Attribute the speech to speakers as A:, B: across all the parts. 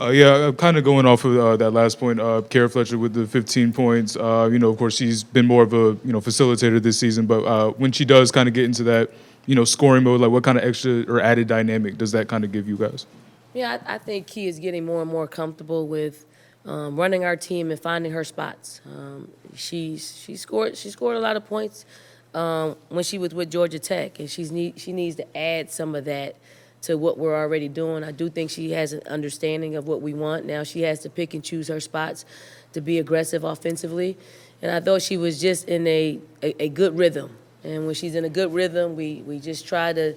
A: Uh, yeah, I'm kind of going off of uh, that last point. Uh, Kierra Fletcher with the 15 points. Uh, you know, of course, she's been more of a you know facilitator this season. But uh, when she does kind of get into that you know scoring mode, like what kind of extra or added dynamic does that kind of give you guys?
B: Yeah, I, I think Key is getting more and more comfortable with um, running our team and finding her spots. Um, she's she scored she scored a lot of points um, when she was with Georgia Tech, and she's need, she needs to add some of that to what we're already doing. I do think she has an understanding of what we want. Now she has to pick and choose her spots to be aggressive offensively, and I thought she was just in a, a, a good rhythm. And when she's in a good rhythm, we we just try to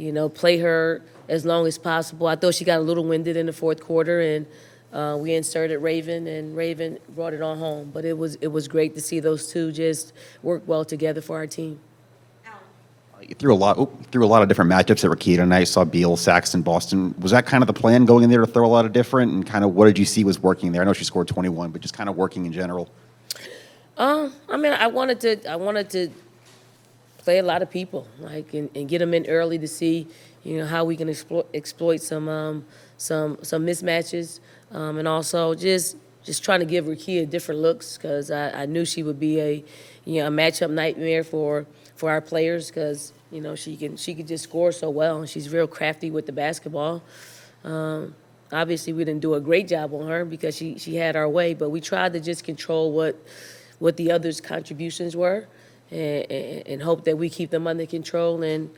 B: you know, play her as long as possible. I thought she got a little winded in the fourth quarter, and uh, we inserted Raven, and Raven brought it on home. But it was it was great to see those two just work well together for our team.
C: Threw a lot through a lot of different matchups that were key tonight. Saw Beal, Saxton, Boston. Was that kind of the plan going in there to throw a lot of different and kind of what did you see was working there? I know she scored 21, but just kind of working in general.
B: Um, I mean, I wanted to I wanted to play a lot of people, like and, and get them in early to see, you know, how we can exploit exploit some um, some some mismatches, um, and also just just trying to give Rickea different looks because I, I knew she would be a you know a matchup nightmare for for our players because you know she can she could just score so well and she's real crafty with the basketball. Um, obviously, we didn't do a great job on her because she she had our way, but we tried to just control what what the others' contributions were and, and, and hope that we keep them under control and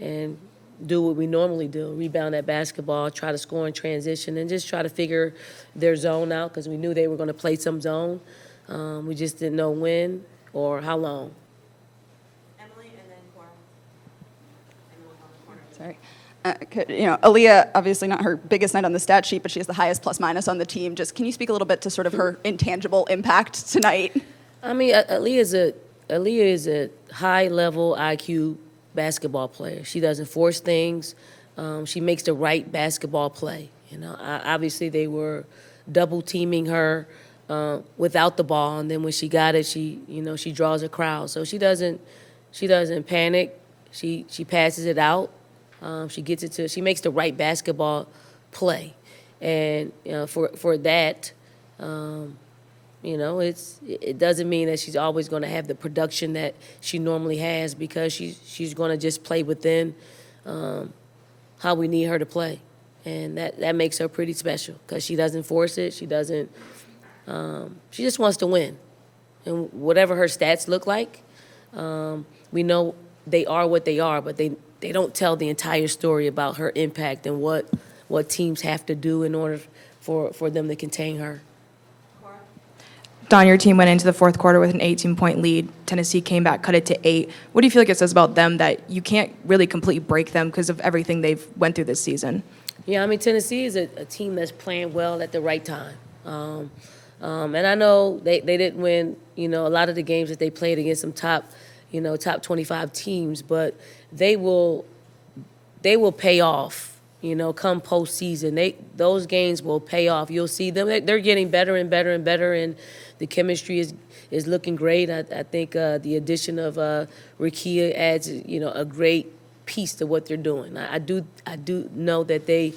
B: and do what we normally do rebound that basketball try to score in transition and just try to figure their zone out because we knew they were going to play some zone um, we just didn't know when or how long
D: Emily and then Cora. And then we'll have the corner.
E: Sorry. Uh, you know, Aliyah, obviously not her biggest night on the stat sheet, but she has the highest plus minus on the team. Just can you speak a little bit to sort of her intangible impact tonight?
B: I mean, Aliyah is a Aliyah is a high level IQ basketball player. She doesn't force things. Um, she makes the right basketball play. You know, I, obviously they were double teaming her uh, without the ball, and then when she got it, she you know she draws a crowd. So she doesn't she doesn't panic. She she passes it out. Um, she gets it to she makes the right basketball play, and you know, for for that. Um, you know, it's it doesn't mean that she's always going to have the production that she normally has because she's she's going to just play within um, how we need her to play, and that that makes her pretty special because she doesn't force it. She doesn't. Um, she just wants to win, and whatever her stats look like, um, we know they are what they are, but they they don't tell the entire story about her impact and what what teams have to do in order for for them to contain her.
F: Dawn, your team went into the fourth quarter with an 18 point lead. Tennessee came back, cut it to eight. What do you feel like it says about them that you can't really completely break them because of everything they've went through this season?
B: Yeah, I mean Tennessee is a, a team that's playing well at the right time, um, um, and I know they, they didn't win. You know, a lot of the games that they played against some top, you know, top 25 teams, but they will they will pay off. You know, come postseason, they those games will pay off. You'll see them; They- they're getting better and better and better, and the chemistry is is looking great. I, I think uh, the addition of uh, Rickea adds, you know, a great piece to what they're doing. I, I do I do know that they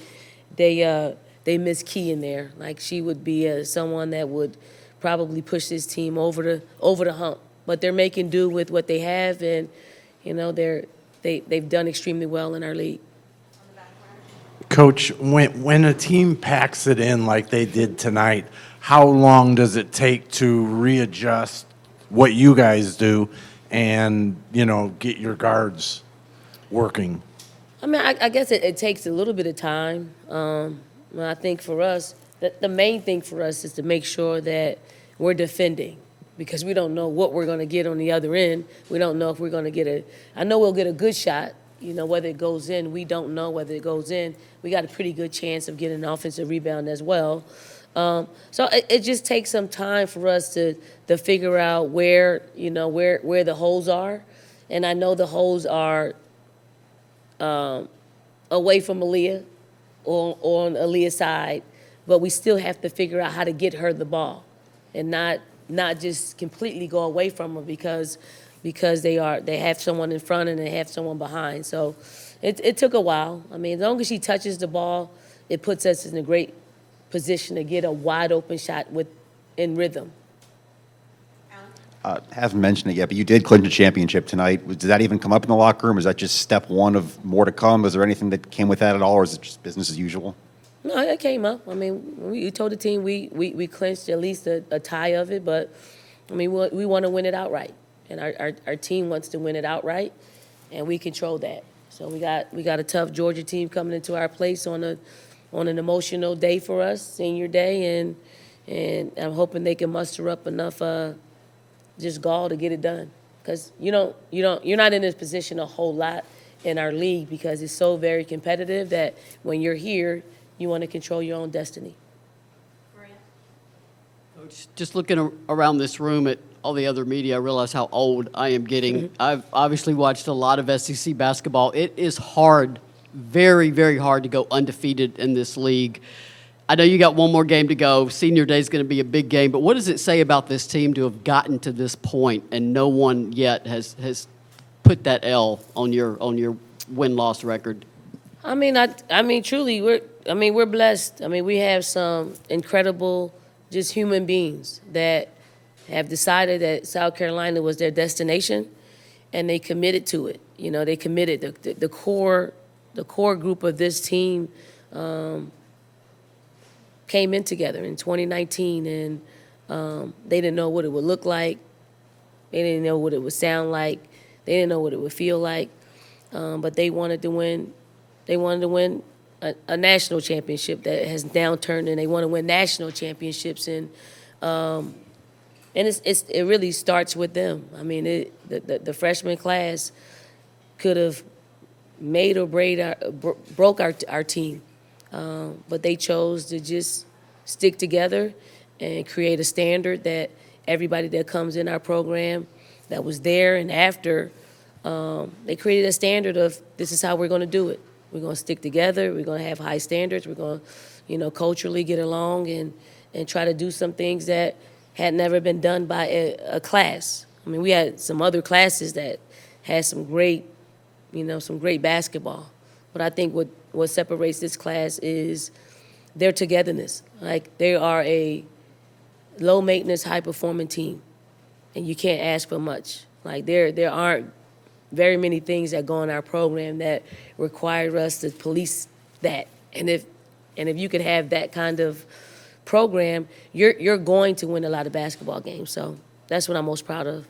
B: they uh, they miss Key in there. Like she would be uh, someone that would probably push this team over the over the hump. But they're making do with what they have, and you know they're they they've done extremely well in our league.
G: Coach, when, when a team packs it in like they did tonight, how long does it take to readjust what you guys do and, you know, get your guards working?
B: I mean, I, I guess it, it takes a little bit of time. Um, I think for us, the, the main thing for us is to make sure that we're defending because we don't know what we're going to get on the other end. We don't know if we're going to get a. I know we'll get a good shot. You know, whether it goes in, we don't know whether it goes in. We got a pretty good chance of getting an offensive rebound as well. Um, so it, it just takes some time for us to to figure out where you know where where the holes are, and I know the holes are away from Aliyah or on Aliyah's side, but we still have to figure out how to get her the ball and not not just completely go away from her because because they are they have someone in front and they have someone behind. So it, it took a while. I mean, as long as she touches the ball, it puts us in a great position to get a wide open shot with in rhythm.
C: Uh, haven't mentioned it yet, but you did clinch a championship tonight. Did that even come up in the locker room? Is that just step one of more to come? Is there anything that came with that at all, or is it just business as usual?
B: No, it came up. I mean, we, told the team we, we, we clinched at least a, a tie of it, but I mean, we, we want to win it outright, and our, our, our team wants to win it outright, and we control that. So we got we got a tough Georgia team coming into our place on a on an emotional day for us, senior day, and and I'm hoping they can muster up enough uh, just gall to get it done. Because you don't you don't you're not in this position a whole lot in our league because it's so very competitive that when you're here, you want to control your own destiny.
H: Coach, Just looking ar- around this room at all the other media, I realize how old I am getting. Mm-hmm. I've obviously watched a lot of SEC basketball. It is hard, very, very hard to go undefeated in this league. I know you got one more game to go. Senior Day is going to be a big game, but what does it say about this team to have gotten to this point and no one yet has has put that L on your on your win loss record?
B: I mean, I, I mean, truly, we're, I mean, we're blessed. I mean, we have some incredible, just human beings that have decided that South Carolina was their destination, and they committed to it. You know, they committed. The, the, the core, the core group of this team um, came in together in 2019, and um, they didn't know what it would look like. They didn't know what it would sound like. They didn't know what it would feel like. Um, but they wanted to win they wanted to win a, a national championship that has now turned, and they want to win national championships. And um, and it's, it's it really starts with them. I mean, it, the, the the freshman class could have made or break our, bro- broke our our team, um, but they chose to just stick together and create a standard that everybody that comes in our program that was there and after um, they created a standard of this is how we're going to do it. We're going to stick together. We're going to have high standards. We're going to, you know, culturally get along and and try to do some things that had never been done by a, a class. I mean, we had some other classes that had some great, you know, some great basketball. But I think what what separates this class is their togetherness. Like they are a low maintenance, high performing team, and you can't ask for much. Like there there aren't very many things that go in our program that require us to police that. And if and if you could have that kind of program, you're you're going to win a lot of basketball games. So that's what I'm most proud of.